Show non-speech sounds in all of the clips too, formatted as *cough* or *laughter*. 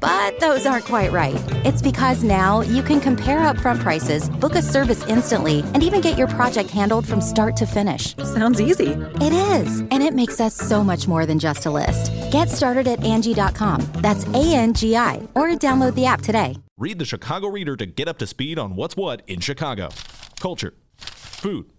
But those aren't quite right. It's because now you can compare upfront prices, book a service instantly, and even get your project handled from start to finish. Sounds easy. It is, and it makes us so much more than just a list. Get started at Angie.com. That's A N G I, or download the app today. Read the Chicago Reader to get up to speed on what's what in Chicago culture, food,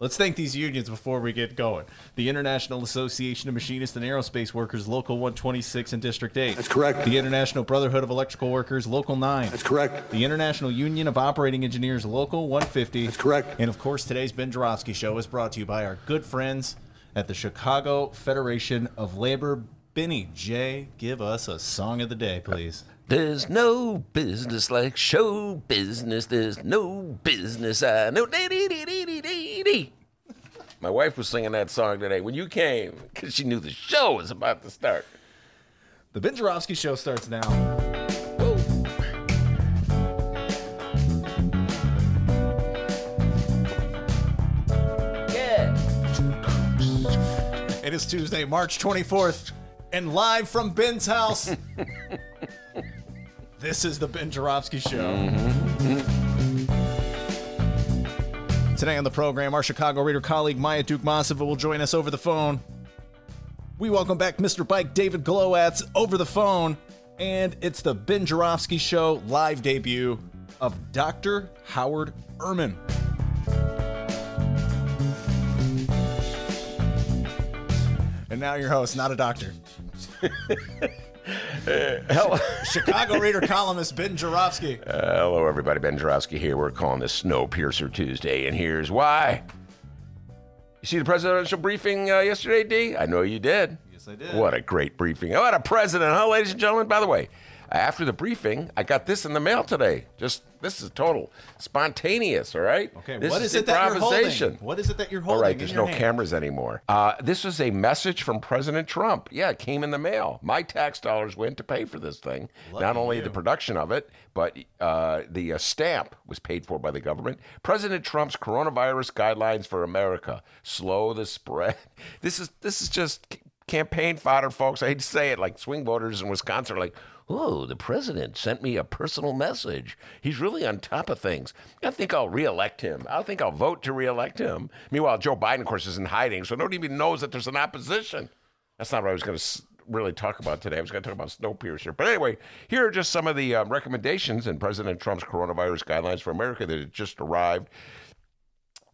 Let's thank these unions before we get going. The International Association of Machinists and Aerospace Workers, Local 126 and District 8. That's correct. The International Brotherhood of Electrical Workers, Local 9. That's correct. The International Union of Operating Engineers, Local 150. That's correct. And of course, today's Ben Joravsky Show is brought to you by our good friends at the Chicago Federation of Labor. Benny J, give us a song of the day, please. There's no business like show business. There's no business I know. My wife was singing that song today when you came because she knew the show was about to start. The Ben Joravsky Show starts now. Yeah. It is Tuesday, March 24th, and live from Ben's house. *laughs* this is the Ben Joravsky Show. Mm-hmm. Today on the program, our Chicago Reader colleague Maya Dukmasova will join us over the phone. We welcome back Mr. Bike David Glowatz over the phone, and it's the Ben Joravsky Show live debut of Dr. Howard Ehrman. And now your host, not a doctor. *laughs* Hello. Chicago Reader columnist Ben Joravsky. Uh, hello, everybody. Ben Joravsky here. We're calling this Snowpiercer Tuesday, and here's why. You see the presidential briefing uh, yesterday, D? I know you did. Yes, I did. What a great briefing. What a president, huh, ladies and gentlemen? By the way, after the briefing, I got this in the mail today. Just this is total spontaneous, all right? Okay, this what is it that you're holding? What is it that you're All holding? right, in there's no hand? cameras anymore. Uh, this was a message from President Trump. Yeah, it came in the mail. My tax dollars went to pay for this thing. Not only you. the production of it, but uh, the uh, stamp was paid for by the government. President Trump's coronavirus guidelines for America slow the spread. *laughs* This is this is just campaign fodder, folks. I hate to say it. Like swing voters in Wisconsin are like. Oh, the president sent me a personal message. He's really on top of things. I think I'll reelect him. I think I'll vote to reelect him. Meanwhile, Joe Biden, of course, is in hiding, so nobody even knows that there's an opposition. That's not what I was going to really talk about today. I was going to talk about Snowpiercer. But anyway, here are just some of the um, recommendations in President Trump's coronavirus guidelines for America that just arrived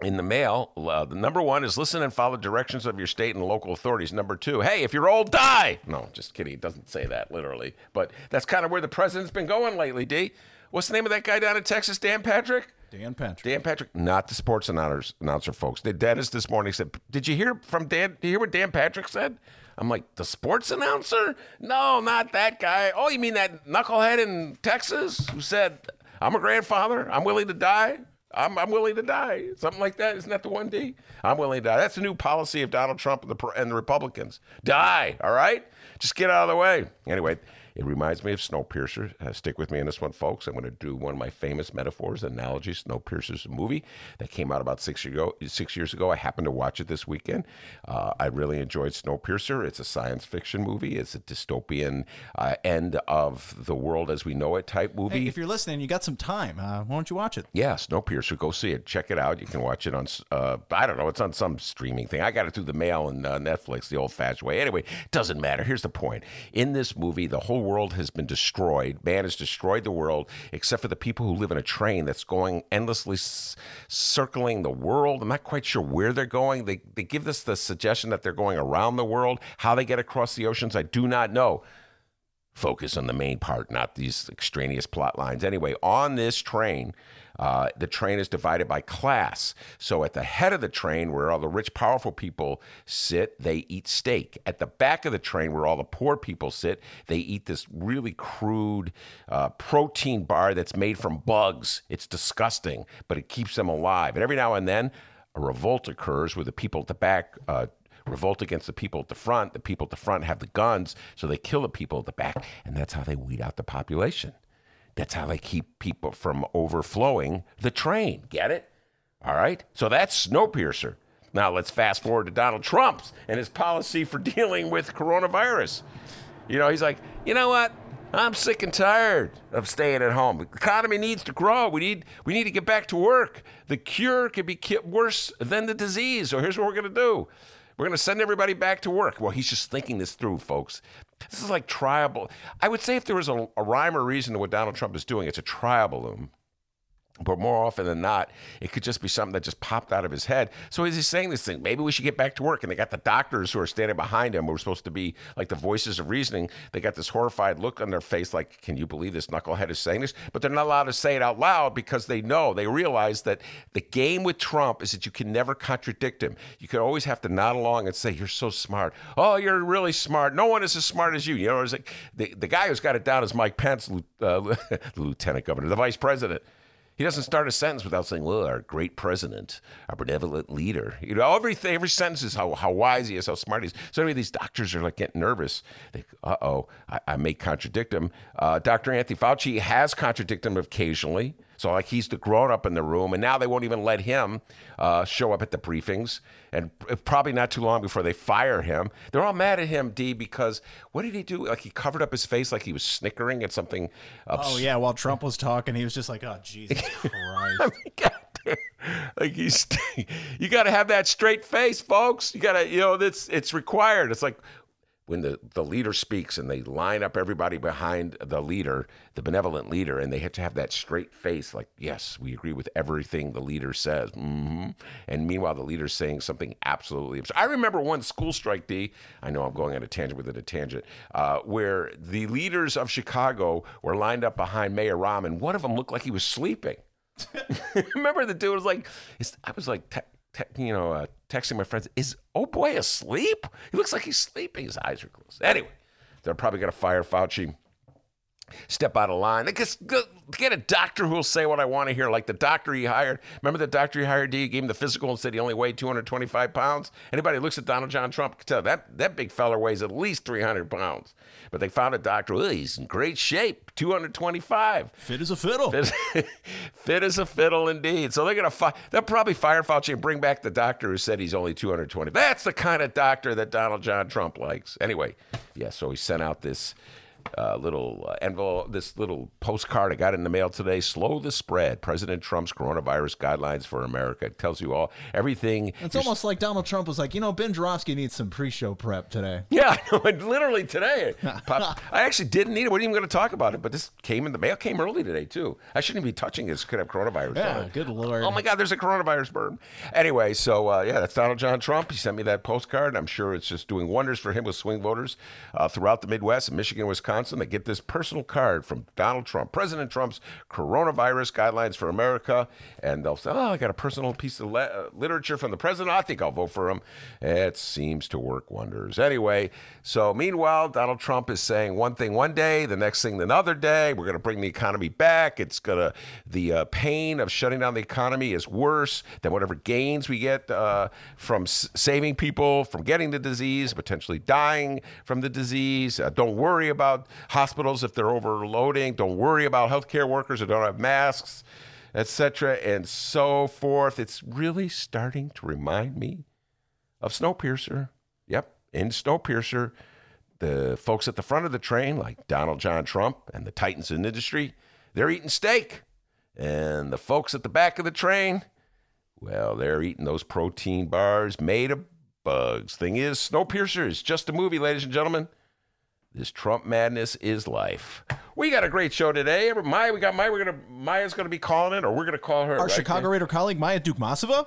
in the mail. Uh, the number one is listen and follow directions of your state and local authorities. Number two, hey, if you're old, die. No, just kidding. It doesn't say that literally, but that's kind of where the president's been going lately. D. What's the name of that guy down in Texas? Dan Patrick. Dan Patrick. Dan Patrick, not the sports announcer, announcer folks. The dentist this morning said, "Did you hear from Dan? Did you hear what Dan Patrick said?" I'm like, "The sports announcer? No, not that guy. Oh, you mean that knucklehead in Texas who said, "I'm a grandfather. I'm willing to die." I'm, I'm willing to die. Something like that. Isn't that the one D? I'm willing to die. That's the new policy of Donald Trump and the, and the Republicans. Die, all right? Just get out of the way. Anyway, it reminds me of Snowpiercer. Uh, stick with me on this one, folks. I'm going to do one of my famous metaphors, analogies. Snowpiercer's a movie that came out about six years ago. Six years ago, I happened to watch it this weekend. Uh, I really enjoyed Snowpiercer. It's a science fiction movie. It's a dystopian uh, end of the world as we know it type movie. Hey, if you're listening, you got some time. Uh, why don't you watch it? Yeah, Snowpiercer. Go see it. Check it out. You can watch it on, uh, I don't know, it's on some streaming thing. I got it through the mail and uh, Netflix the old fashioned way. Anyway, doesn't matter. Here's the point. In this movie, the whole world has been destroyed. Man has destroyed the world, except for the people who live in a train that's going endlessly s- circling the world. I'm not quite sure where they're going. They, they give us the suggestion that they're going around the world. How they get across the oceans, I do not know focus on the main part, not these extraneous plot lines. Anyway, on this train, Uh, the train is divided by class. So at the head of the train, where all the rich, powerful people sit, they eat steak. At the back of the train, where all the poor people sit, they eat this really crude uh, protein bar that's made from bugs. It's disgusting, but it keeps them alive. And every now and then, a revolt occurs where the people at the back uh, revolt against the people at the front. The people at the front have the guns, so they kill the people at the back, and that's how they weed out the population. That's how they keep people from overflowing the train. Get it? All right. So that's Snowpiercer. Now let's fast forward to Donald Trump's and his policy for *laughs* dealing with coronavirus. You know, he's like, you know what? I'm sick and tired of staying at home. The economy needs to grow. We need we need to get back to work. The cure could be worse than the disease. So here's what we're going to do. We're going to send everybody back to work. Well, he's just thinking this through, folks. This is like trial. I would say if there was a, a rhyme or reason to what Donald Trump is doing, it's a trial balloon. But more often than not, it could just be something that just popped out of his head. So as he's saying this thing, maybe we should get back to work. And they got the doctors who are standing behind him, who are supposed to be like the voices of reasoning. They got this horrified look on their face, like, can you believe this knucklehead is saying this? But they're not allowed to say it out loud because they know, they realize that the game with Trump is that you can never contradict him. You can always have to nod along and say, you're so smart. Oh, you're really smart. No one is as smart as you. You know, like the, the guy who's got it down is Mike Pence, uh, the *laughs* lieutenant governor, the vice president. He doesn't start a sentence without saying, "Well, our great president, our benevolent leader." You know, everything, every sentence is how, how wise he is, how smart he is. So anyway, these doctors are like getting nervous. They, uh oh, I, I, may contradict him. Uh, Dr. Anthony Fauci has contradicted him occasionally. So like he's the grown up in the room, and now they won't even let him uh, show up at the briefings, and probably not too long before they fire him. They're all mad at him, D, because what did he do? Like he covered up his face like he was snickering at something. Ups- oh yeah, while Trump was talking, he was just like, "Oh Jesus *laughs* Christ." I mean, *laughs* like he's, you *laughs* got to have that straight face, folks. You got to, you know, it's it's required. It's like when the, the leader speaks and they line up everybody behind the leader, the benevolent leader, and they have to have that straight face, like, yes, we agree with everything the leader says. Mm-hmm. And meanwhile, the leader's saying something absolutely absurd. I remember one school strike, D, I know I'm going on a tangent within a tangent, uh, where the leaders of Chicago were lined up behind Mayor Rahm, and one of them looked like he was sleeping. *laughs* remember the dude was like, I was like, te- you know, uh, texting my friends, is oh boy asleep? He looks like he's sleeping. His eyes are closed. Anyway, they're probably going to fire Fauci. Step out of line. Just get a doctor who will say what I want to hear, like the doctor he hired. Remember the doctor he hired? He gave him the physical and said he only weighed 225 pounds. Anybody who looks at Donald John Trump can tell that that big feller weighs at least 300 pounds. But they found a doctor. Oh, he's in great shape, 225. Fit as a fiddle. Fit, *laughs* fit as a fiddle, indeed. So they're gonna fi- they'll probably fire Fauci and bring back the doctor who said he's only 220. That's the kind of doctor that Donald John Trump likes. Anyway, yeah. So he sent out this uh, little uh, envelope, this little postcard I got in the mail today. Slow the spread. President Trump's coronavirus guidelines for America. It tells you all everything. It's almost like Donald Trump was like, you know, Ben Joravsky needs some pre-show prep today. *laughs* Yeah, literally today. *laughs* I actually didn't need it. We are not even going to talk about it, but this came in the mail. Came early today too. I shouldn't be touching this. Could have coronavirus. Yeah, good lord. Oh my God, there's a coronavirus burn. Anyway, so uh, yeah, that's Donald John Trump. He sent me that postcard. I'm sure it's just doing wonders for him with swing voters uh, throughout the Midwest, Michigan, Wisconsin. Wisconsin get this personal card from Donald Trump, President Trump's coronavirus guidelines for America. And they'll say, Oh, I got a personal piece of le- uh, literature from the president. I think I'll vote for him. It seems to work wonders. Anyway, so meanwhile, Donald Trump is saying one thing one day, the next thing another day. We're going to bring the economy back. It's going to, the uh, pain of shutting down the economy is worse than whatever gains we get uh, from s- saving people from getting the disease, potentially dying from the disease. Uh, don't worry about hospitals if they're overloading. Don't worry about healthcare workers who don't have masks, etc., and so forth. It's really starting to remind me of Snowpiercer. Yep, in Snowpiercer, the folks at the front of the train, like Donald John Trump and the titans in industry, they're eating steak. And the folks at the back of the train, well, they're eating those protein bars made of bugs. Thing is, Snowpiercer is just a movie, ladies and gentlemen. This Trump madness is life. We got a great show today. Maya, we got Maya. We're gonna Maya's gonna be calling it, or we're gonna call her. Our right? Chicago Reader colleague Maya Dukmasova.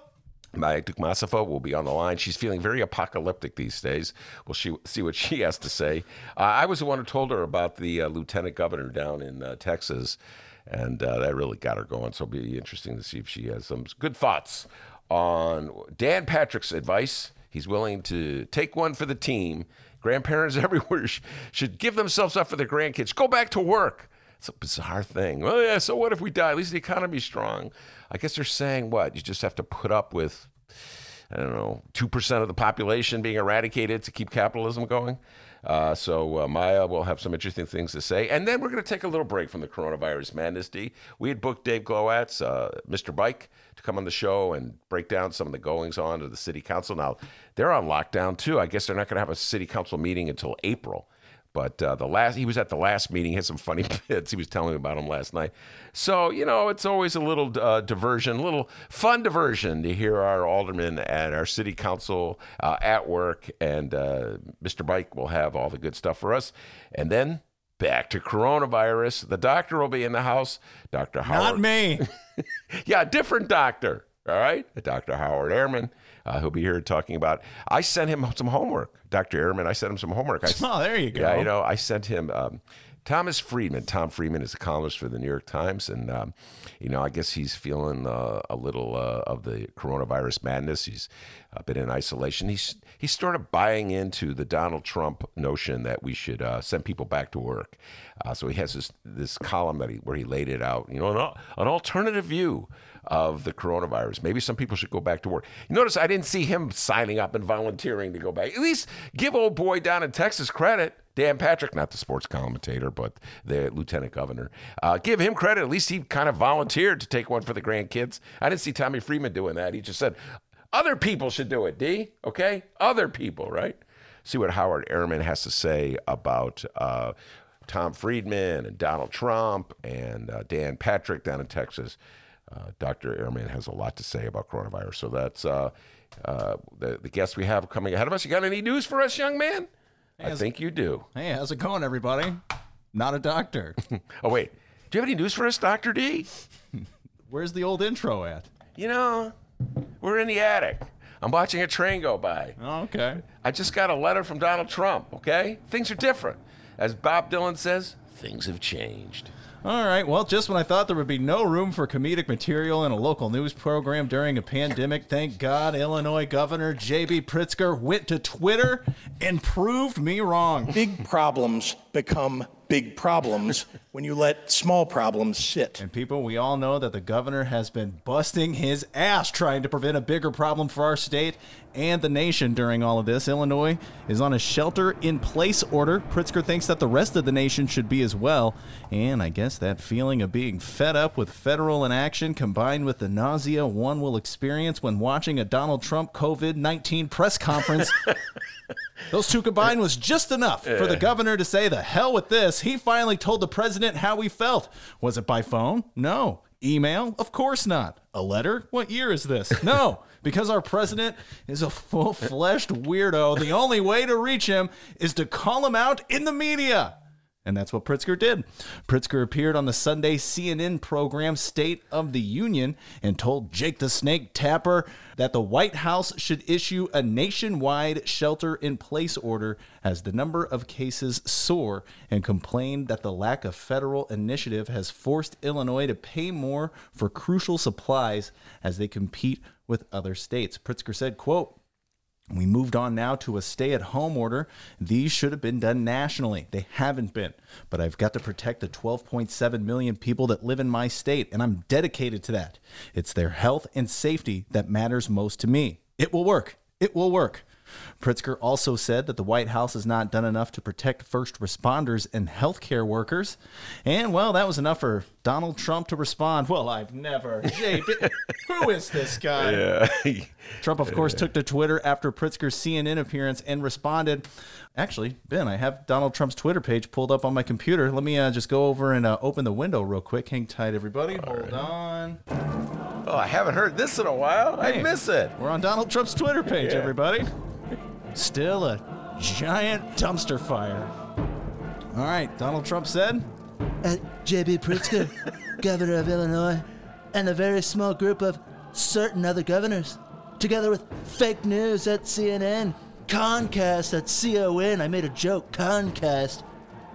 Maya Dukmasova will be on the line. She's feeling very apocalyptic these days. We'll she, see what she has to say. Uh, I was the one who told her about the uh, lieutenant governor down in uh, Texas and uh, that really got her going. So it'll be interesting to see if she has some good thoughts on Dan Patrick's advice. He's willing to take one for the team. Grandparents *laughs* everywhere should give themselves up for their grandkids. Go back to work. It's a bizarre thing. Well, yeah, so what if we die? At least the economy's strong. I guess they're saying what? You just have to put up with, I don't know, 2% of the population being eradicated to keep capitalism going. Uh, so uh, Maya will have some interesting things to say. And then we're going to take a little break from the coronavirus madness, D. We had booked Dave Glowatz, uh, Mr. Bike, to come on the show and break down some of the goings on of the city council. Now, they're on lockdown too. I guess they're not going to have a city council meeting until April. But uh, the last, he was at the last meeting. He had some funny *laughs* bits. He was telling me about him last night. So you know, it's always a little uh, diversion, a little fun diversion to hear our aldermen and our city council uh, at work. And uh, Mr. Bike will have all the good stuff for us. And then back to coronavirus. The doctor will be in the house. Dr. Howard. Not me. *laughs* yeah, different doctor. All right, Dr. Howard Ehrman. Uh, he'll be here talking about. I sent him some homework, Dr. Ehrman. I sent him some homework. I, *laughs* Oh, there you go. Yeah, you know, I sent him um, Thomas Friedman. Tom Friedman is a columnist for the New York Times, and um, you know, I guess he's feeling uh, a little uh, of the coronavirus madness. He's uh, been in isolation. He's he started buying into the Donald Trump notion that we should uh, send people back to work. Uh, so he has this this column that he where he laid it out. You know, an, an alternative view of the coronavirus. Maybe some people should go back to work. You notice I didn't see him signing up and volunteering to go back. At least give old boy down in Texas credit. Dan Patrick, not the sports commentator, but the lieutenant governor. Uh, give him credit. At least he kind of volunteered to take one for the grandkids. I didn't see Tommy Freeman doing that. He just said, other people should do it, D. Okay? Other people, right? See what Howard Ehrman has to say about uh, Tom Friedman and Donald Trump and uh, Dan Patrick down in Texas. Uh, Dr. Ehrman has a lot to say about coronavirus. So that's uh, uh, the, the guests we have coming ahead of us. You got any news for us, young man? I think you do. Hey, how's it going, everybody? Not a doctor. *laughs* Oh, wait. Do you have any news for us, Dr. D? *laughs* Where's the old intro at? You know, we're in the attic. I'm watching a train go by. Oh, okay. I just got a letter from Donald Trump, okay? Things are different. As Bob Dylan says, things have changed. All right. Well, just when I thought there would be no room for comedic material in a local news program during a pandemic, thank God Illinois Governor J.B. Pritzker went to Twitter and proved me wrong. Big problems become big problems when you let small problems sit. And people, we all know that the governor has been busting his ass trying to prevent a bigger problem for our state and the nation during all of this. Illinois is on a shelter in place order. Pritzker thinks that the rest of the nation should be as well. And I guess that feeling of being fed up with federal inaction combined with the nausea one will experience when watching a Donald Trump COVID 19 press conference. *laughs* Those two combined was just enough for the governor to say, the hell with this. He finally told the president how he felt. Was it by phone? No. Email? Of course not. A letter? What year is this? No, *laughs* because our president is a full fleshed weirdo. The only way to reach him is to call him out in the media. And that's what Pritzker did. Pritzker appeared on the Sunday CNN program State of the Union and told Jake the Snake Tapper that the White House should issue a nationwide shelter in place order as the number of cases soar and complained that the lack of federal initiative has forced Illinois to pay more for crucial supplies as they compete with other states. Pritzker said, quote, we moved on now to a stay at home order. These should have been done nationally. They haven't been. But I've got to protect the 12.7 million people that live in my state, and I'm dedicated to that. It's their health and safety that matters most to me. It will work. It will work. Pritzker also said that the White House has not done enough to protect first responders and healthcare workers. And, well, that was enough for Donald Trump to respond. Well, I've never. *laughs* Who is this guy? Yeah. Trump, of course, took to Twitter after Pritzker's CNN appearance and responded. Actually, Ben, I have Donald Trump's Twitter page pulled up on my computer. Let me uh, just go over and uh, open the window real quick. Hang tight, everybody. Hold on. oh, I haven't heard this in a while. I miss it. We're on Donald Trump's Twitter page, everybody. Still a giant dumpster fire. All right, Donald Trump said, Uh, J.B. Pritzker, *laughs* governor of Illinois, and a very small group of certain other governors, together with fake news at CNN, Concast at CON. I made a joke, Concast,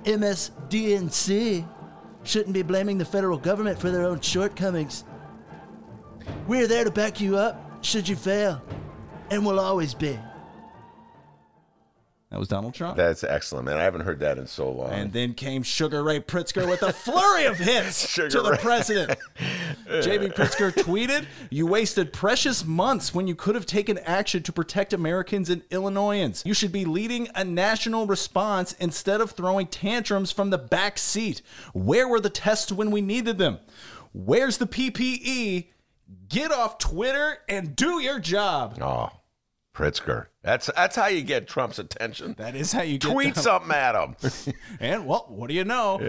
MSDNC, shouldn't be blaming the federal government for their own shortcomings. We're there to back you up should you fail, and will always be. That was Donald Trump. That's excellent, man. I haven't heard that in so long. And then came Sugar Ray Pritzker with a flurry of hits *laughs* Sugar to the Ray. president. *laughs* JB Pritzker tweeted, You wasted precious months when you could have taken action to protect Americans and Illinoisans. You should be leading a national response instead of throwing tantrums from the back seat. Where were the tests when we needed them? Where's the PPE? Get off Twitter and do your job. oh, Pritzker. That's that's how you get Trump's attention. That is how you get Tweet them. something at him. *laughs* And well, what do you know?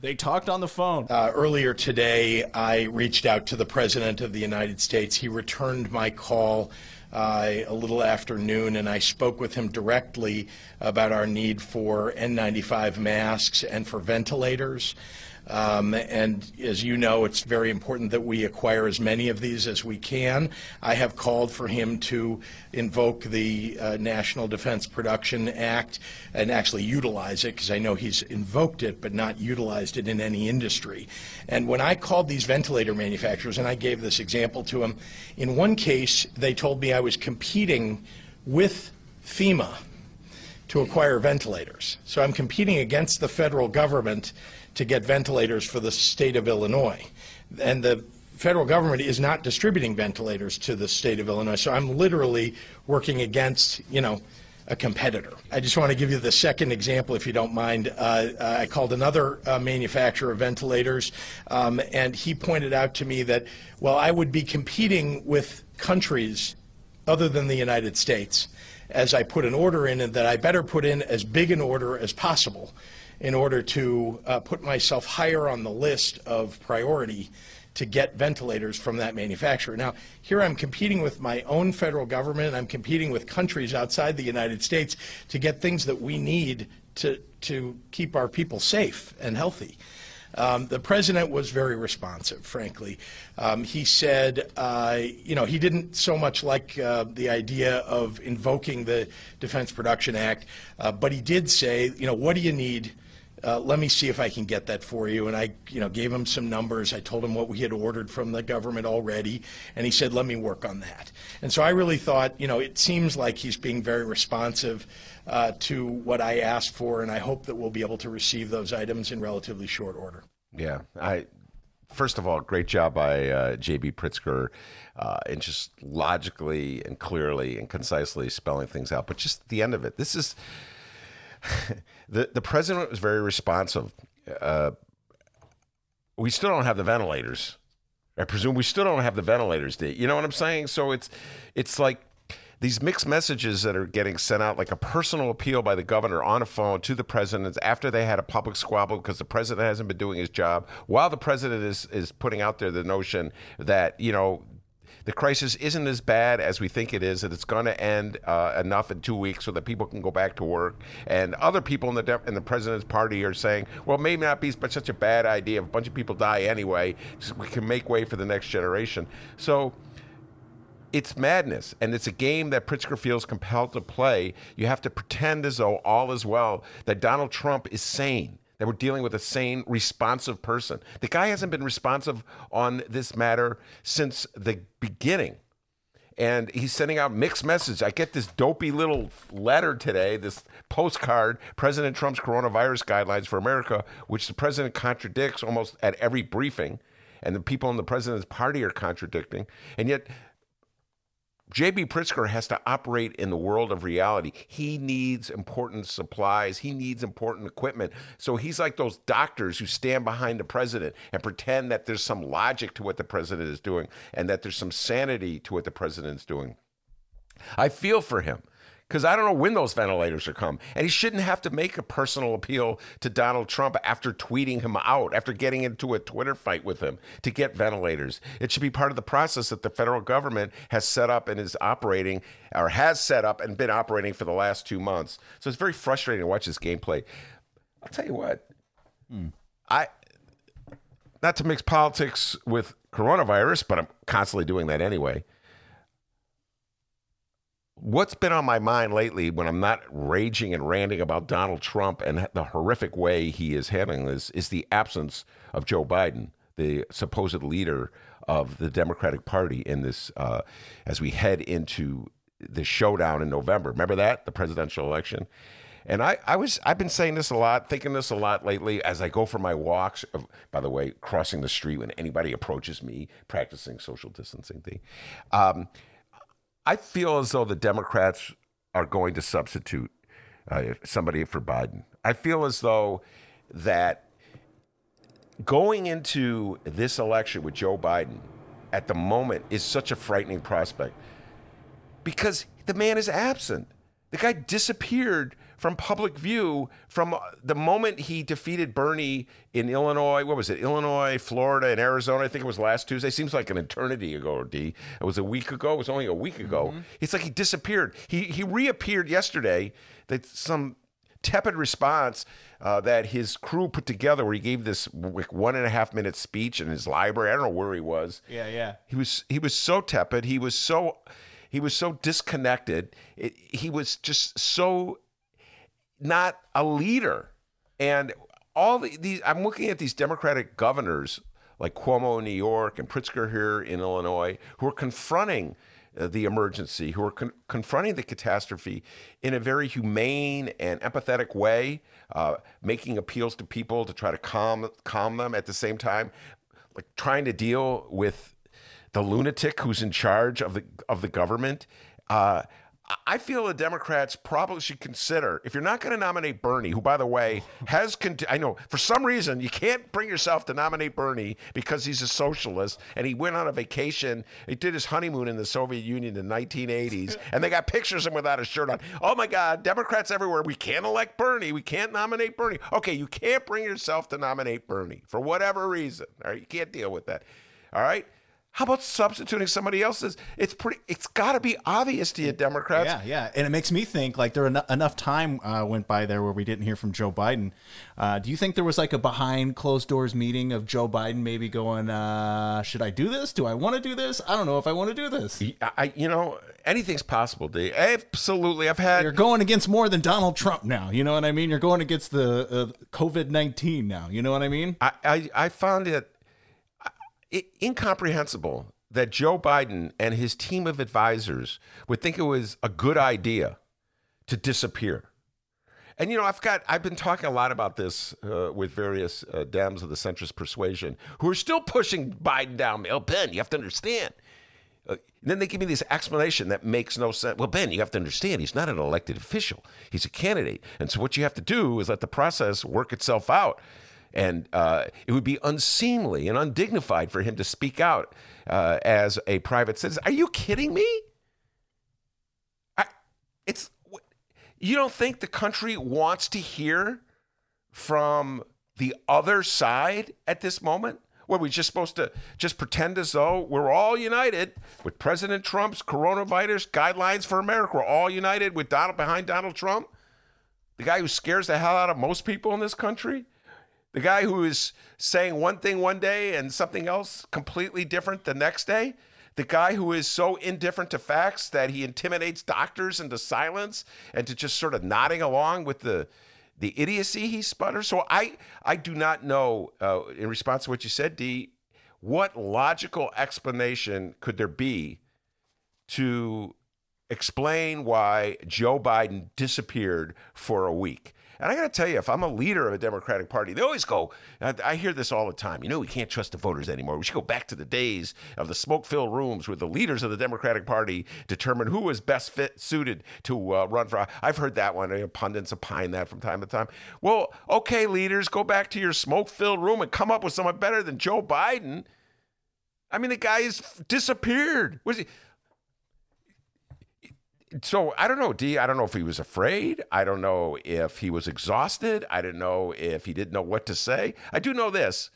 They talked on the phone. Uh, earlier today, I reached out to the President of the United States. He returned my call uh, a little after noon, and I spoke with him directly about our need for N95 masks and for ventilators. Um, and as you know, it's very important that we acquire as many of these as we can. I have called for him to invoke the uh, National Defense Production Act and actually utilize it because I know he's invoked it but not utilized it in any industry. And when I called these ventilator manufacturers, and I gave this example to him, in one case they told me I was competing with FEMA to acquire ventilators. So I'm competing against the federal government to get ventilators for the state of Illinois. And the federal government is not distributing ventilators to the state of Illinois. So I'm literally working against, you know, a competitor. I just want to give you the second example, if you don't mind. Uh, I called another uh, manufacturer of ventilators, um, and he pointed out to me that, well, I would be competing with countries other than the United States as I put an order in, and that I better put in as big an order as possible in order to uh, put myself higher on the list of priority to get ventilators from that manufacturer. Now, here I'm competing with my own federal government, I'm competing with countries outside the United States to get things that we need to, to keep our people safe and healthy. Um, the president was very responsive, frankly. Um, he said, uh, you know, he didn't so much like uh, the idea of invoking the Defense Production Act, uh, but he did say, you know, what do you need? Uh, let me see if I can get that for you. And I, you know, gave him some numbers. I told him what we had ordered from the government already, and he said, "Let me work on that." And so I really thought, you know, it seems like he's being very responsive uh, to what I asked for, and I hope that we'll be able to receive those items in relatively short order. Yeah, I. First of all, great job by uh, JB Pritzker uh, in just logically and clearly and concisely spelling things out. But just the end of it, this is *laughs* the the president was very responsive. Uh, we still don't have the ventilators. I presume we still don't have the ventilators. You know what I'm saying? So it's it's like these mixed messages that are getting sent out, like a personal appeal by the governor on a phone to the president after they had a public squabble because the president hasn't been doing his job, while the president is is putting out there the notion that you know the crisis isn't as bad as we think it is, that it's going to end uh, enough in two weeks so that people can go back to work. And other people in the de- in the president's party are saying, well, it may not be such a bad idea if a bunch of people die anyway, so we can make way for the next generation. So it's madness, and it's a game that Pritzker feels compelled to play. You have to pretend as though all is well, that Donald Trump is sane, that we're dealing with a sane, responsive person. The guy hasn't been responsive on this matter since the beginning. And he's sending out mixed messages. I get this dopey little letter today, this postcard, President Trump's coronavirus guidelines for America, which the president contradicts almost at every briefing, and the people in the president's party are contradicting. And yet, JB Pritzker has to operate in the world of reality. He needs important supplies. He needs important equipment. So he's like those doctors who stand behind the president and pretend that there's some logic to what the president is doing and that there's some sanity to what the president's doing. I feel for him because I don't know when those ventilators are come. And he shouldn't have to make a personal appeal to Donald Trump after tweeting him out, after getting into a Twitter fight with him to get ventilators. It should be part of the process that the federal government has set up and is operating, or has set up and been operating for the last two months. So it's very frustrating to watch this gameplay. I'll tell you what, hmm. I not to mix politics with coronavirus, but I'm constantly doing that anyway. What's been on my mind lately when I'm not raging and ranting about Donald Trump and the horrific way he is handling this is the absence of Joe Biden, the supposed leader of the Democratic Party in this uh, as we head into the showdown in November. Remember that the presidential election. And I, I was I've been saying this a lot, thinking this a lot lately as I go for my walks. By the way, crossing the street when anybody approaches me, practicing social distancing thing. Um, I feel as though the Democrats are going to substitute uh, somebody for Biden. I feel as though that going into this election with Joe Biden at the moment is such a frightening prospect because the man is absent. The guy disappeared from public view from the moment he defeated Bernie in Illinois. What was it? Illinois, Florida, and Arizona. I think it was last Tuesday. Seems like an eternity ago, D. It was a week ago. It was only a week ago. Mm-hmm. It's like he disappeared. He he reappeared yesterday. That some tepid response uh, that his crew put together where he gave this like one and a half minute speech in his library. I don't know where he was. Yeah, yeah. He was he was so tepid. He was so he was so disconnected. It, he was just so not a leader. And all the, these, I'm looking at these Democratic governors like Cuomo in New York and Pritzker here in Illinois who are confronting uh, the emergency, who are con- confronting the catastrophe in a very humane and empathetic way, uh, making appeals to people to try to calm calm them at the same time, like trying to deal with the lunatic who's in charge of the of the government. Uh, I feel the Democrats probably should consider if you're not going to nominate Bernie, who, by the way, *laughs* has cont- I know for some reason you can't bring yourself to nominate Bernie because he's a socialist and he went on a vacation. He did his honeymoon in the Soviet Union in the 1980s, *laughs* and they got pictures of him without a shirt on. Oh my God, Democrats everywhere. We can't elect Bernie. We can't nominate Bernie. Okay, you can't bring yourself to nominate Bernie for whatever reason. All right, you can't deal with that. All right. How about substituting somebody else's? It's pretty. It's got to be obvious to you, Democrats. Yeah, yeah, and it makes me think like there en- enough time uh, went by there where we didn't hear from Joe Biden. Uh, do you think there was like a behind closed doors meeting of Joe Biden maybe going, uh, "Should I do this? Do I want to do this? I don't know if I want to do this." I, you know, anything's possible. D. Absolutely, I've had. You're going against more than Donald Trump now. You know what I mean? You're going against the uh, COVID nineteen now. You know what I mean? I, I, I found it incomprehensible that Joe Biden and his team of advisors would think it was a good idea to disappear. And you know, I've got I've been talking a lot about this uh, with various uh, Dems of the centrist persuasion who are still pushing Biden down. Oh, Ben, you have to understand. Uh, then they give me this explanation that makes no sense. Well, Ben, you have to understand he's not an elected official; he's a candidate, and so what you have to do is let the process work itself out. And uh, it would be unseemly and undignified for him to speak out uh, as a private citizen. Are you kidding me? I, it's you don't think the country wants to hear from the other side at this moment? What, are we just supposed to just pretend as though we're all united with President Trump's coronavirus guidelines for America? We're all united with Donald behind Donald Trump, the guy who scares the hell out of most people in this country. The guy who is saying one thing one day and something else completely different the next day. The guy who is so indifferent to facts that he intimidates doctors into silence and to just sort of nodding along with the the idiocy he sputters. So I I do not know. Uh, in response to what you said, D, what logical explanation could there be to explain why Joe Biden disappeared for a week? And I got to tell you, if I'm a leader of a Democratic Party, they always go, I hear this all the time. You know, we can't trust the voters anymore. We should go back to the days of the smoke filled rooms where the leaders of the Democratic Party determine who was best fit, suited to uh, run for. I've heard that one. You know, pundits opine that from time to time. Well, okay, leaders, go back to your smoke filled room and come up with someone better than Joe Biden. I mean, the guy has disappeared. Was he? So I don't know, D. I don't know if he was afraid. I don't know if he was exhausted. I don't know if he didn't know what to say. I do know this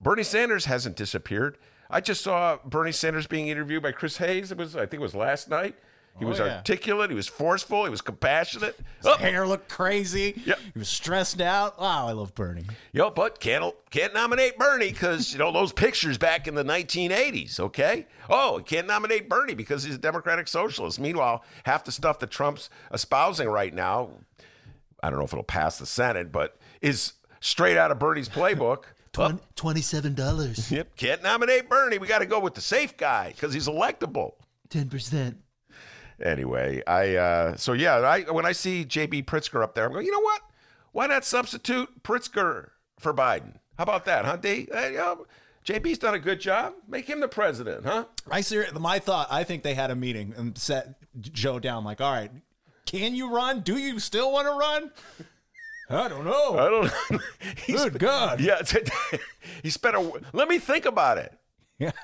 Bernie Sanders hasn't disappeared. I just saw Bernie Sanders being interviewed by Chris Hayes. It was, I think it was last night. He Oh, was yeah. articulate. He was forceful. He was compassionate. His oh. hair looked crazy. Yep. He was stressed out. Wow, I love Bernie. Yo, but can't can't nominate Bernie because you know those pictures back in the 1980s. Okay. Oh, can't nominate Bernie because he's a Democratic socialist. Meanwhile, half the stuff that Trump's espousing right now, I don't know if it'll pass the Senate, but is straight out of Bernie's playbook. *laughs* Twen- uh, $27. Yep. Can't nominate Bernie. We got to go with the safe guy because he's electable. 10%. Anyway, I uh, so yeah, I when I see JB Pritzker up there, I'm going, you know what? Why not substitute Pritzker for Biden? How about that, huh, D? Hey, you know, JB's done a good job. Make him the president, huh? I ser- my thought. I think they had a meeting and set Joe down. Like, all right, can you run? Do you still want to run? *laughs* I don't know. I don't know. *laughs* Good God. Yeah, *laughs* he spent a. Let me think about it.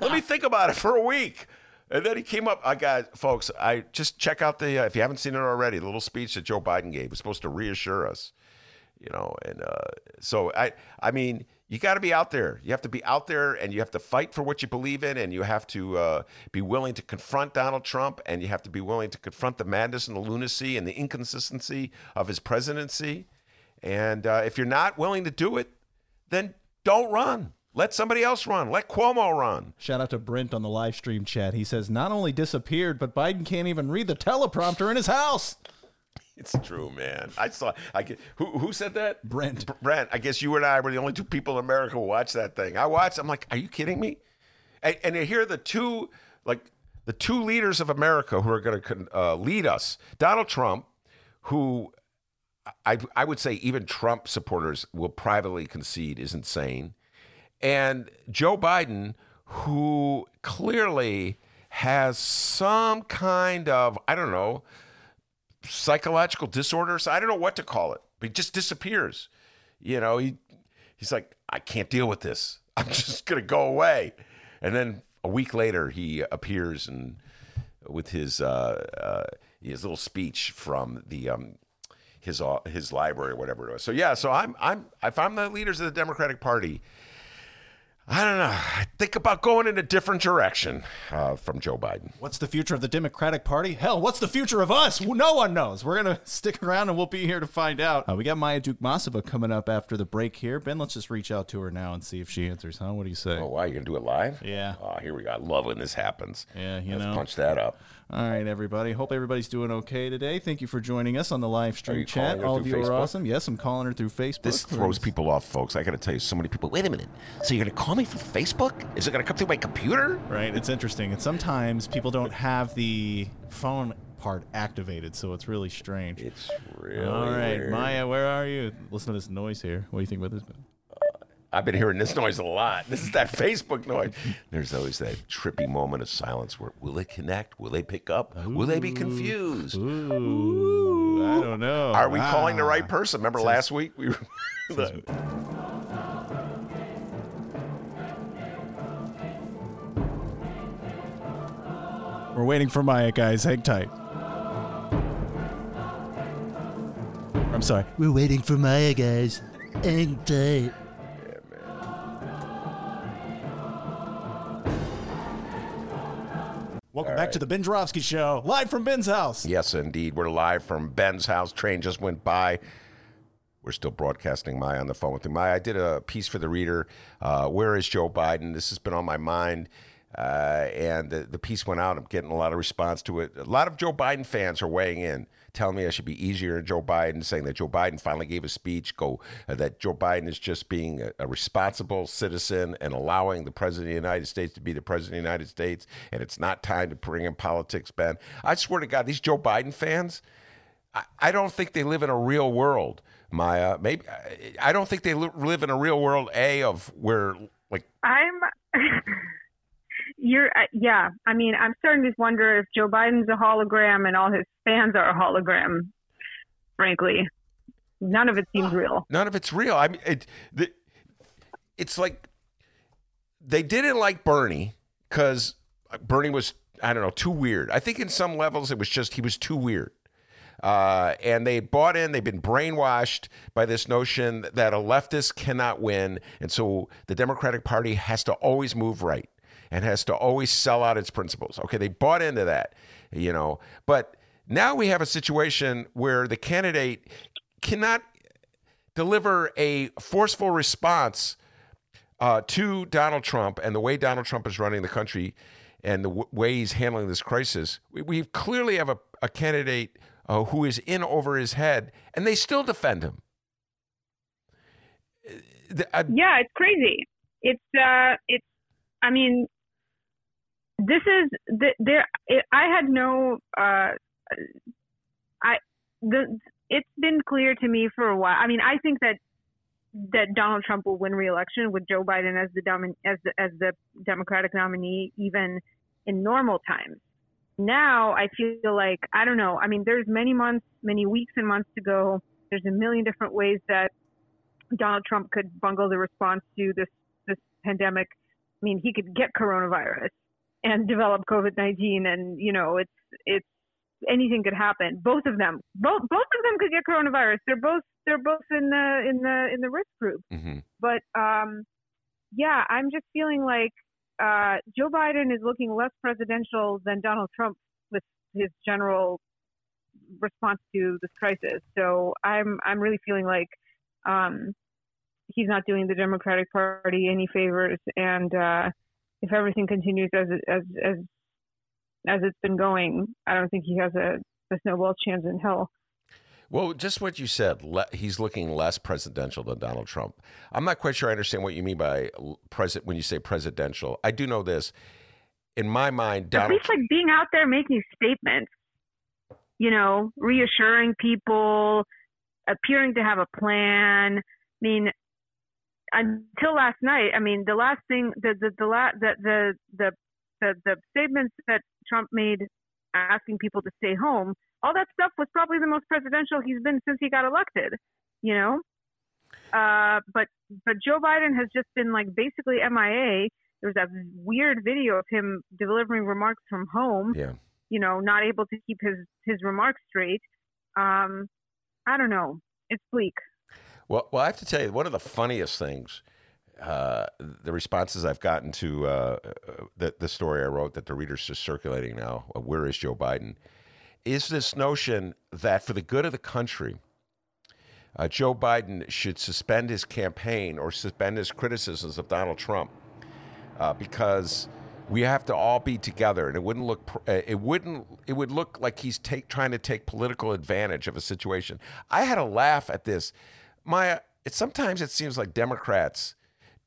Let me think about it for a week. And then he came up. I got folks. I just check out the uh, if you haven't seen it already, the little speech that Joe Biden gave was supposed to reassure us, you know. And uh, so I, I mean, you got to be out there. You have to be out there, and you have to fight for what you believe in, and you have to uh, be willing to confront Donald Trump, and you have to be willing to confront the madness and the lunacy and the inconsistency of his presidency. And uh, if you're not willing to do it, then don't run. Let somebody else run. Let Cuomo run. Shout out to Brent on the live stream chat. He says not only disappeared, but Biden can't even read the teleprompter in his house. It's true, man. I saw. I get, who who said that? Brent. Brent. I guess you and I were the only two people in America who watched that thing. I watched. I'm like, are you kidding me? And, and you hear the two like the two leaders of America who are going to uh, lead us. Donald Trump, who I I would say even Trump supporters will privately concede is insane, and Joe Biden, who clearly has some kind of I don't know psychological disorders. I don't know what to call it, but he just disappears. You know, he he's like, I can't deal with this. *laughs* I'm just gonna go away. And then a week later, he appears and with his uh, uh, his little speech from the um, his uh, his library or whatever it was. So yeah, so I'm I'm if I'm the leaders of the Democratic Party. I don't know. I think about going in a different direction uh, from Joe Biden. What's the future of the Democratic Party? Hell, what's the future of us? No one knows. We're going *laughs* to stick around and we'll be here to find out. Uh, we got Maya Dukmasova coming up after the break here. Ben, let's just reach out to her now and see if she answers, huh? What do you say? Oh, wow, you're going to do it live? Yeah. Oh, here we go. I love when this happens. Yeah, you Let's know. punch that up. All right, everybody. Hope everybody's doing okay today. Thank you for joining us on the live stream chat. All of you are awesome. Yes, I'm calling her through Facebook. This throws people off, folks. I got to tell you, so many people. Wait a minute. So you're going to call me from Facebook? Is it going to come through my computer? Right, it's interesting. And sometimes people don't have the phone part activated, so it's really strange. It's really All right, weird. Maya, where are you? Listen to this noise here. What do you think about this? I've been hearing this noise a lot. This is that Facebook noise. *laughs* There's always that trippy moment of silence where will they connect? Will they pick up? Will they be confused? Ooh, I don't know. Are we calling the Ah. right person? Remember last week we were. *laughs* We're waiting for Maya, guys. Hang tight. I'm sorry. We're waiting for Maya, guys. Hang tight. Welcome back to the Ben Joravsky Show, live from Ben's house. Yes, indeed. We're live from Ben's house. Train just went by. We're still broadcasting Maya on the phone with him. Maya, I did a piece for the reader. Uh, Where is Joe Biden? This has been on my mind. Uh, and the, the piece went out. I'm getting a lot of response to it. A lot of Joe Biden fans are weighing in, telling me I should be easier on Joe Biden, saying that Joe Biden finally gave a speech, go uh, that Joe Biden is just being a, a responsible citizen and allowing the president of the United States to be the president of the United States, and it's not time to bring in politics, Ben. I swear to God, these Joe Biden fans, I, I don't think they live in a real world, Maya. Maybe I, don't think they li- live in a real world. A of where like I'm. *laughs* You're, uh, yeah. I mean, I'm starting to wonder if Joe Biden's a hologram and all his fans are a hologram. Frankly, none of it seems real. *sighs* none of it's real. I mean, it, the, it's like they didn't like Bernie because Bernie was I don't know too weird. I think in some levels it was just he was too weird. Uh, and they bought in, they've been brainwashed by this notion that a leftist cannot win. And so the Democratic Party has to always move right and has to always sell out its principles. Okay, they bought into that. you know. But now we have a situation where the candidate cannot deliver a forceful response uh, to Donald Trump and the way Donald Trump is running the country and the w- way he's handling this crisis. We, we clearly have a, a candidate uh, who is in over his head, and they still defend him. Uh, yeah, it's crazy. It's uh, it's. I mean, this is the, there. I had no. Uh, I the. It's been clear to me for a while. I mean, I think that that Donald Trump will win re-election with Joe Biden as the domin- as the, as the Democratic nominee, even in normal times. Now I feel like I don't know. I mean, there's many months, many weeks and months to go. There's a million different ways that Donald Trump could bungle the response to this this pandemic. I mean, he could get coronavirus and develop COVID-19, and you know, it's it's anything could happen. Both of them, both both of them could get coronavirus. They're both they're both in the in the in the risk group. Mm-hmm. But um, yeah, I'm just feeling like uh, Joe Biden is looking less presidential than Donald Trump with his general response to this crisis. So I'm I'm really feeling like um, he's not doing the Democratic Party any favors, and uh, if everything continues as as as as it's been going, I don't think he has a, a snowball chance in hell. Well, just what you said, le- he's looking less presidential than Donald Trump. I'm not quite sure I understand what you mean by president when you say presidential. I do know this. In my mind, Donald at least like being out there making statements, you know, reassuring people, appearing to have a plan. I mean, until last night, I mean, the last thing, the the the la- the the the, the, the statements that Trump made asking people to stay home, all that stuff was probably the most presidential he's been since he got elected, you know? Uh, but but Joe Biden has just been like basically MIA. There was that weird video of him delivering remarks from home. Yeah. You know, not able to keep his his remarks straight. Um, I don't know. It's bleak. Well, well, I have to tell you, one of the funniest things uh, the responses I've gotten to uh, the, the story I wrote that the reader's just circulating now, uh, Where is Joe Biden? is this notion that for the good of the country, uh, Joe Biden should suspend his campaign or suspend his criticisms of Donald Trump uh, because we have to all be together, and it wouldn't look uh, it wouldn't it would look like he's take, trying to take political advantage of a situation. I had a laugh at this. Maya, it, sometimes it seems like Democrats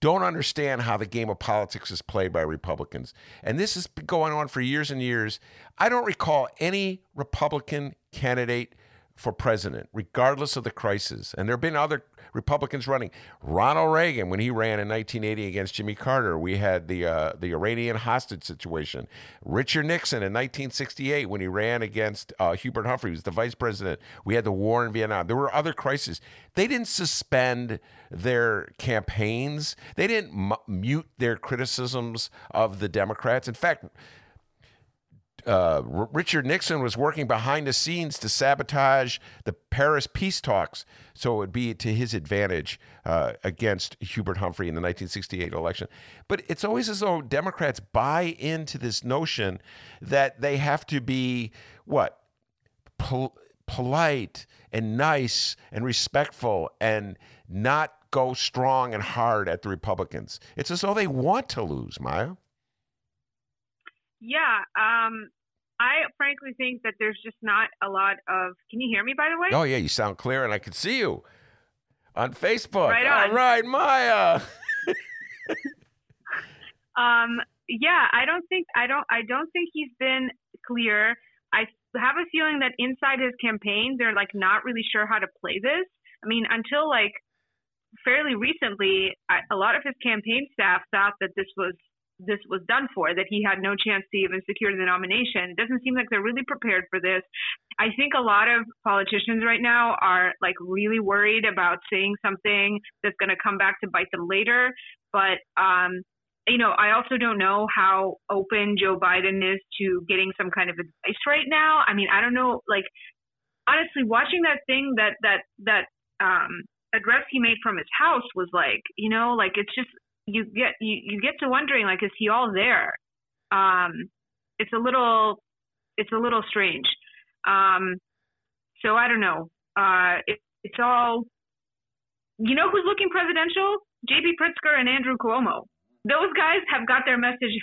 don't understand how the game of politics is played by Republicans. And this has been going on for years and years. I don't recall any Republican candidate for president, regardless of the crisis. And there have been other Republicans running. Ronald Reagan, when he ran in 1980 against Jimmy Carter, we had the uh, the Iranian hostage situation. Richard Nixon in 1968, when he ran against uh, Hubert Humphrey, was the vice president. We had the war in Vietnam. There were other crises. They didn't suspend their campaigns. They didn't m- mute their criticisms of the Democrats. In fact, uh, R- Richard Nixon was working behind the scenes to sabotage the Paris peace talks, so it would be to his advantage uh, against Hubert Humphrey in the 1968 election. But it's always as though Democrats buy into this notion that they have to be what Pol- polite and nice and respectful and not go strong and hard at the Republicans. It's as though they want to lose, Maya. Yeah, um, I frankly think that there's just not a lot of. Can you hear me, by the way? Oh yeah, you sound clear, and I can see you on Facebook. Right on. All right, Maya. *laughs* um, yeah, I don't think I don't I don't think he's been clear. I have a feeling that inside his campaign, they're like not really sure how to play this. I mean, until like fairly recently, I, a lot of his campaign staff thought that this was this was done for, that he had no chance to even secure the nomination. It doesn't seem like they're really prepared for this. I think a lot of politicians right now are like really worried about saying something that's going to come back to bite them later. But, um, you know, I also don't know how open Joe Biden is to getting some kind of advice right now. I mean, I don't know, like, honestly, watching that thing that, that, that, um, address he made from his house was like, you know, like it's just you get you, you get to wondering like is he all there um it's a little it's a little strange. Um, so I don't know. Uh, it, it's all, you know, who's looking presidential? J.B. Pritzker and Andrew Cuomo. Those guys have got their message. *laughs*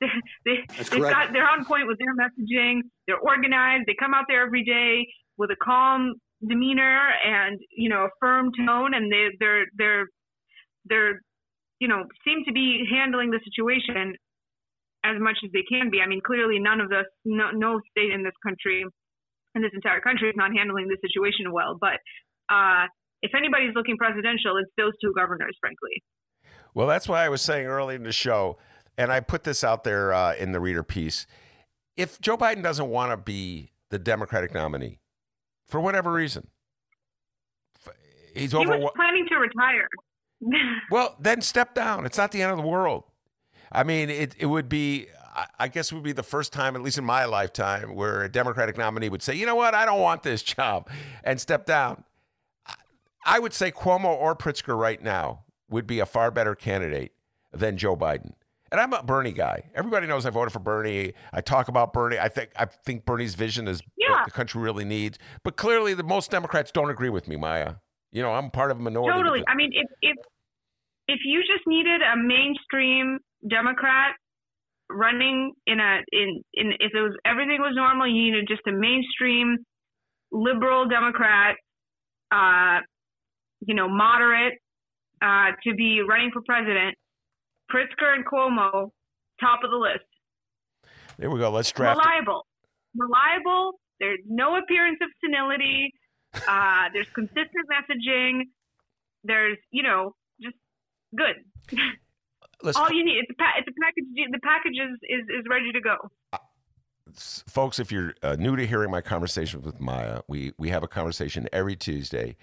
They, they, correct. got, they're on point with their messaging. They're organized. They come out there every day with a calm demeanor and you know a firm tone, and they they're they're they're you know seem to be handling the situation as much as they can be. I mean, clearly none of us, no, no state in this country, in this entire country, is not handling the situation well. But uh, if anybody's looking presidential, it's those two governors, frankly. Well, that's why I was saying early in the show, and I put this out there uh, in the reader piece. If Joe Biden doesn't want to be the Democratic nominee for whatever reason, he's He over. was planning to retire. *laughs* Well, then step down. It's not the end of the world. I mean, it, it would be, I- guess it would be the first time, at least in my lifetime, where a Democratic nominee would say, you know what, I don't want this *laughs* job and step down. I- I would say Cuomo or Pritzker right now would be a far better candidate than Joe Biden. And I'm a Bernie guy. Everybody knows I voted for Bernie. I talk about Bernie. I think I think Bernie's vision is Yeah. what the country really needs. But clearly, the most Democrats don't agree with me, Maya. You know, I'm part of a minority. Totally. I mean, if if if you just needed a mainstream Democrat running in a in in if it was everything was normal, you needed just a mainstream liberal Democrat, uh, you know, moderate uh, to be running for president. Pritzker and Cuomo, top of the list. There we go. Let's draft. Reliable, reliable. There's no appearance of senility. Uh, there's consistent messaging. There's, you know, just good. Let's All you need. It's a, pa- it's a package. The package is, is, is ready to go. Folks, if you're uh, new to hearing my conversations with Maya, we we have a conversation every Tuesday.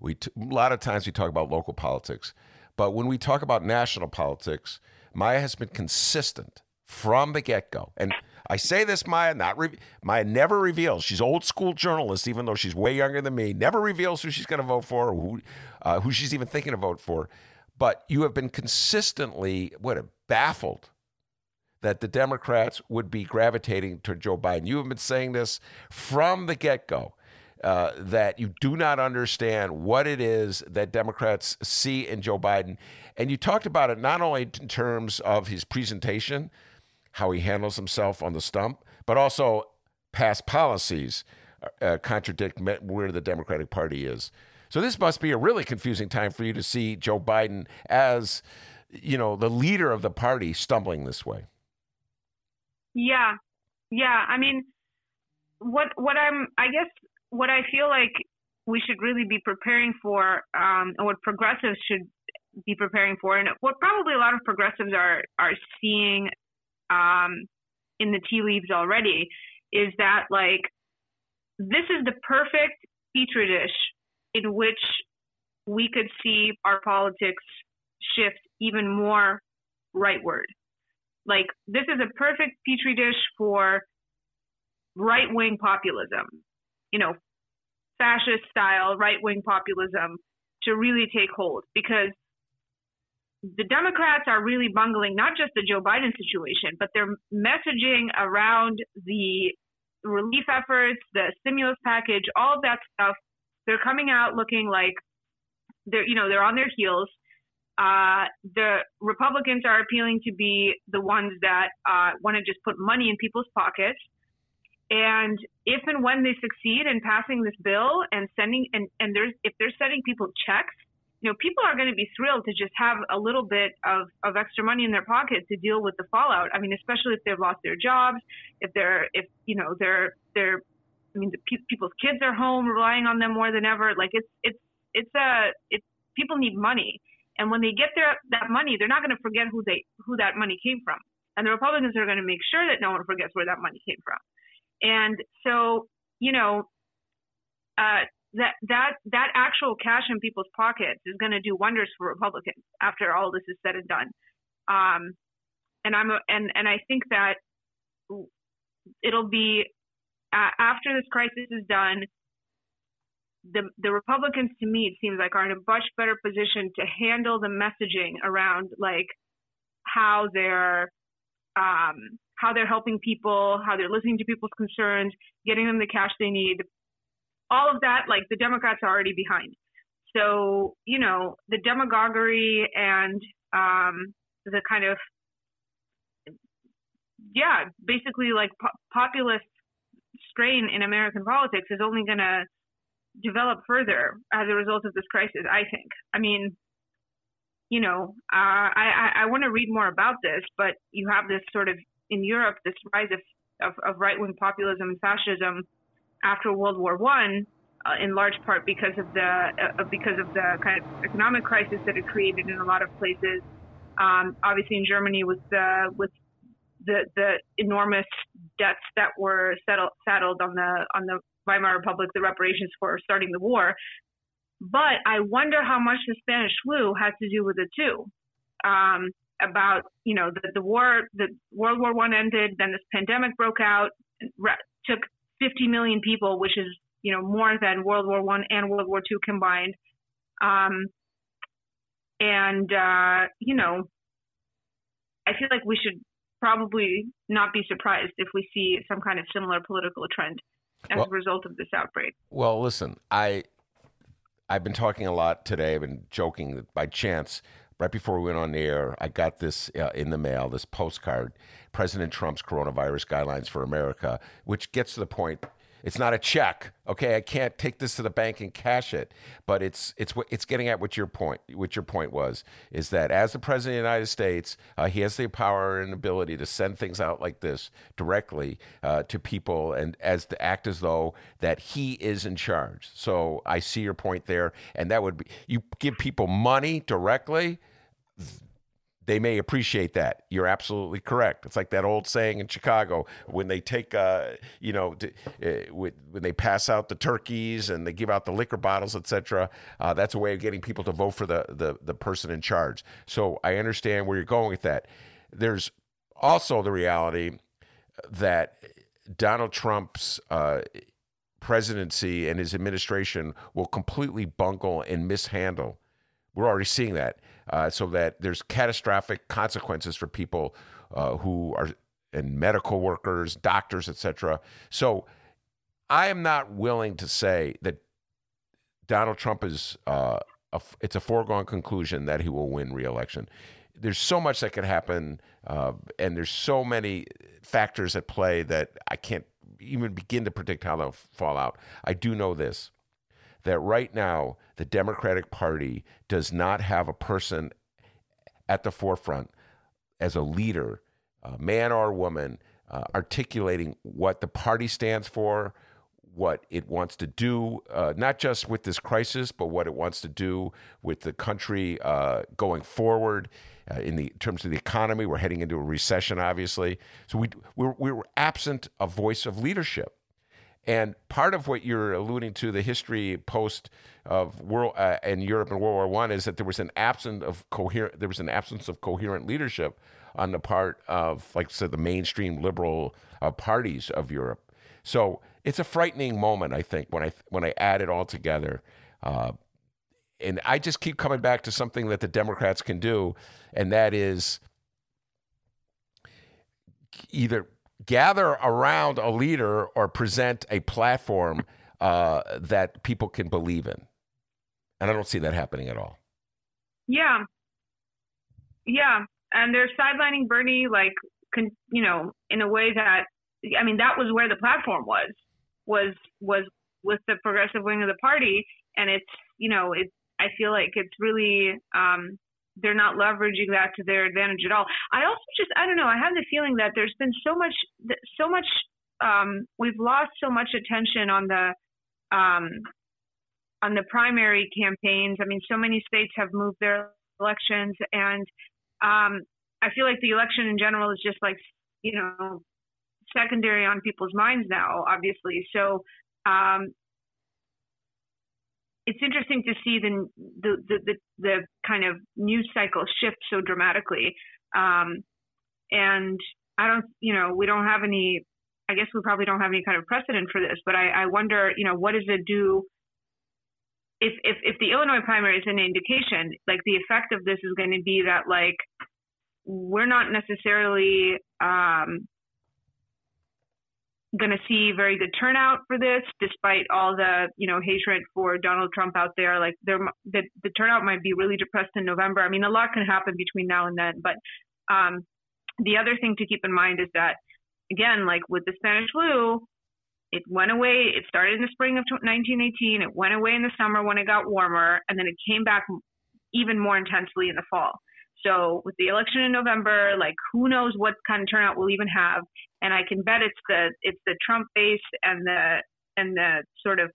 We t- a lot of times we talk about local politics, but when we talk about national politics, Maya has been consistent from the get go. And I say this, Maya, not re- Maya never reveals. She's old school journalist, even though she's way younger than me. Never reveals who she's going to vote for, or who uh, who she's even thinking to vote for. But you have been consistently what baffled that the Democrats would be gravitating to Joe Biden. You have been saying this from the get go. Uh, that you do not understand what it is that Democrats see in Joe Biden. And you talked about it not only in terms of his presentation, how he handles himself on the stump, but also past policies uh, contradict where the Democratic Party is. So this must be a really confusing time for you to see Joe Biden as, you know, the leader of the party stumbling this way. Yeah, yeah. I mean, what what I'm, I guess, what I feel like we should really be preparing for, um, and what progressives should be preparing for, and what probably a lot of progressives are are seeing um, in the tea leaves already, is that like this is the perfect petri dish in which we could see our politics shift even more rightward. Like this is a perfect petri dish for right wing populism, you know, fascist style right wing populism to really take hold because the Democrats are really bungling not just the Joe Biden situation, but their messaging around the relief efforts, the stimulus package, all of that stuff. They're coming out looking like they're, you know, they're on their heels. Uh, the Republicans are appealing to be the ones that uh, want to just put money in people's pockets. And if and when they succeed in passing this bill and sending and, and there's if they're sending people checks, you know, people are going to be thrilled to just have a little bit of, of extra money in their pocket to deal with the fallout. I mean, especially if they've lost their jobs, if they're if you know they're they're I mean, the pe- people's kids are home relying on them more than ever. Like it's it's it's a it's people need money, and when they get their that money, they're not going to forget who they who that money came from. And the Republicans are going to make sure that no one forgets where that money came from. And so, you know, uh, that that that actual cash in people's pockets is going to do wonders for Republicans after all this is said and done. Um, and I'm and and I think that it'll be uh, after this crisis is done. The the Republicans, to me, it seems like are in a much better position to handle the messaging around like how they're um, how they're helping people, how they're listening to people's concerns, getting them the cash they need. All of that, like the Democrats are already behind. So, you know, the demagoguery and um, the kind of, yeah, basically like po- populist strain in American politics is only going to develop further as a result of this crisis, I think. I mean, you know, uh, I, I, I want to read more about this, but you have this sort of in Europe, this rise of, of, of right wing populism and fascism after World War One, uh, in large part because of the uh, because of the kind of economic crisis that it created in a lot of places. Um, obviously, in Germany, with the with the the enormous debts that were settled saddled on the on the Weimar Republic, the reparations for starting the war. But I wonder how much the Spanish flu has to do with it too. Um, about you know the, the war, the World War One ended, then this pandemic broke out, took 50 million people, which is you know more than World War One and World War Two combined. Um, and uh, you know, I feel like we should probably not be surprised if we see some kind of similar political trend as well, a result of this outbreak. Well, listen, I I've been talking a lot today. I've been joking that by chance, right before we went on air, I got this uh, in the mail, this postcard, President Trump's coronavirus guidelines for America, which gets to the point it's not a check. Okay, I can't take this to the bank and cash it. But it's it's it's getting at what your point what your point was is that as the president of the United States, uh, he has the power and ability to send things out like this directly uh, to people and as to act as though that he is in charge. So I see your point there, and that would be you give people money directly they may appreciate that. You're absolutely correct. It's like that old saying in Chicago when they take, uh, you know, uh, when they pass out the turkeys and they give out the liquor bottles, etc. Uh, that's a way of getting people to vote for the, the the person in charge. So I understand where you're going with that. There's also the reality that Donald Trump's uh, presidency and his administration will completely bungle and mishandle. We're already seeing that uh, so that there's catastrophic consequences for people uh, who are and medical workers, doctors, etc. So I am not willing to say that Donald Trump is uh, a, it's a foregone conclusion that he will win re-election. There's so much that could happen, uh, and there's so many factors at play that I can't even begin to predict how they'll fall out. I do know this that right now the Democratic Party does not have a person at the forefront as a leader, man or woman, uh, articulating what the party stands for, what it wants to do, uh, not just with this crisis, but what it wants to do with the country uh, going forward. Uh, in the in terms of the economy, we're heading into a recession, obviously. So we we're, we're absent a voice of leadership. And part of what you're alluding to, the history post of world uh, in Europe in World War One, is that there was an absence of coherent. There was an absence of coherent leadership on the part of, like I said, the mainstream liberal uh, parties of Europe. So it's a frightening moment, I think, when I when I add it all together. Uh, and I just keep coming back to something that the Democrats can do, and that is either gather around a leader or present a platform uh, that people can believe in. And I don't see that happening at all. Yeah. Yeah. And they're sidelining Bernie, like, con- you know, in a way that, I mean, that was where the platform was, was, was with the progressive wing of the party. And it's, you know, it's, I feel like it's really, um, they're not leveraging that to their advantage at all. I also just I don't know. I have the feeling that there's been so much so much um, we've lost so much attention on the um, on the primary campaigns. I mean, so many states have moved their elections, and um, I feel like the election in general is just like you know secondary on people's minds now, obviously. So um, it's interesting to see the, the the, the the kind of news cycle shift so dramatically. Um, and I don't, you know, we don't have any. I guess we probably don't have any kind of precedent for this, but I, I wonder, you know, what does it do if, if if the Illinois primary is an indication, like the effect of this is going to be that like we're not necessarily um, going to see very good turnout for this, despite all the you know hatred for Donald Trump out there. Like there, the, the turnout might be really depressed in November. I mean, a lot can happen between now and then. But um, the other thing to keep in mind is that again, like with the Spanish flu, it went away. It started in the spring of 1918. It went away in the summer when it got warmer, and then it came back even more intensely in the fall. So with the election in November, like who knows what kind of turnout we'll even have, and I can bet it's the it's the Trump base and the and the sort of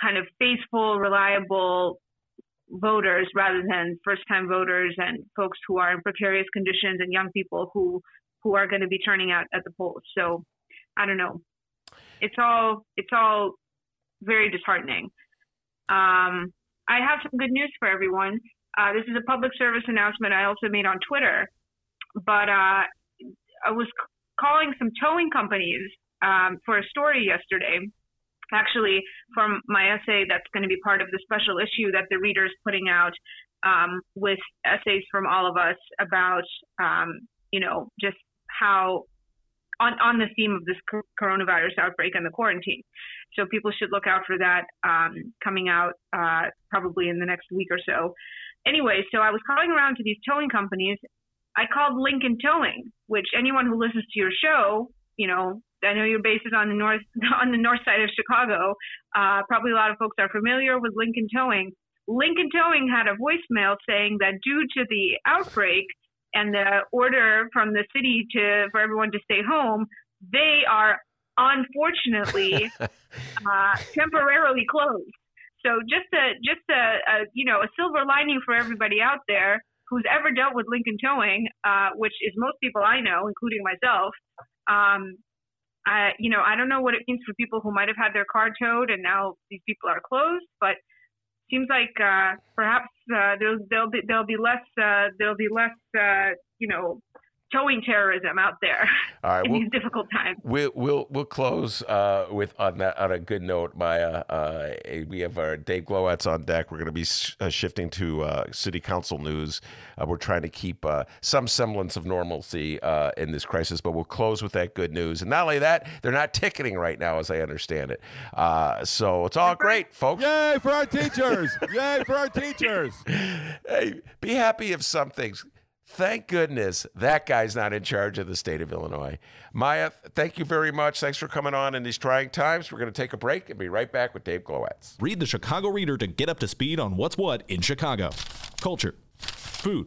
kind of faithful, reliable voters rather than first time voters and folks who are in precarious conditions and young people who who are going to be turning out at the polls. So I don't know. It's all it's all very disheartening. Um, I have some good news for everyone. Uh, this is a public service announcement I also made on Twitter, but uh, I was c- calling some towing companies um, for a story yesterday, actually from my essay that's going to be part of the special issue that the reader is putting out um, with essays from all of us about, um, you know, just how on, on the theme of this coronavirus outbreak and the quarantine. So people should look out for that um, coming out uh, probably in the next week or so. Anyway, so I was calling around to these towing companies. I called Lincoln Towing, which anyone who listens to your show, you know, I know your base is on the north *laughs* on the north side of Chicago. Uh, probably a lot of folks are familiar with Lincoln Towing. Lincoln Towing had a voicemail saying that due to the outbreak, and the order from the city to for everyone to stay home, they are unfortunately *laughs* uh, temporarily closed. So just a just a, a, you know a silver lining for everybody out there who's ever dealt with Lincoln Towing, uh, which is most people I know, including myself. Um, I, you know, I don't know what it means for people who might have had their car towed and now these people are closed, but seems like uh, perhaps uh, there'll, there'll be there'll be less uh, there'll be less uh, you know towing terrorism out there *laughs* All right, in we'll, these difficult times. We'll we'll, we'll close uh, with on that on a good note. Maya, uh, we have our Dave Glowacz on deck. We're going to be sh- uh, shifting to uh, city council news. Uh, we're trying to keep uh, some semblance of normalcy in this crisis, but we'll close with that good news. And not only that, they're not ticketing right now, as I understand it. so it's all great, folks. Yay for our *laughs* teachers! Yay for our teachers! Hey, be happy if some things Thank goodness that guy's not in charge of the state of Illinois. Maya, thank you very much. Thanks for coming on in these trying times. We're going to take a break and be right back with Dave Glowacz. Read the Chicago Reader to get up to speed on what's what in Chicago culture, food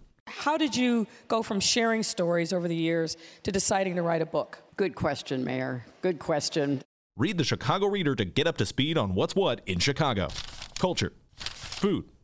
How did you go from sharing stories over the years to deciding to write a book? Good question, Mayor. Good question. Read the Chicago Reader to get up to speed on what's what in Chicago culture, food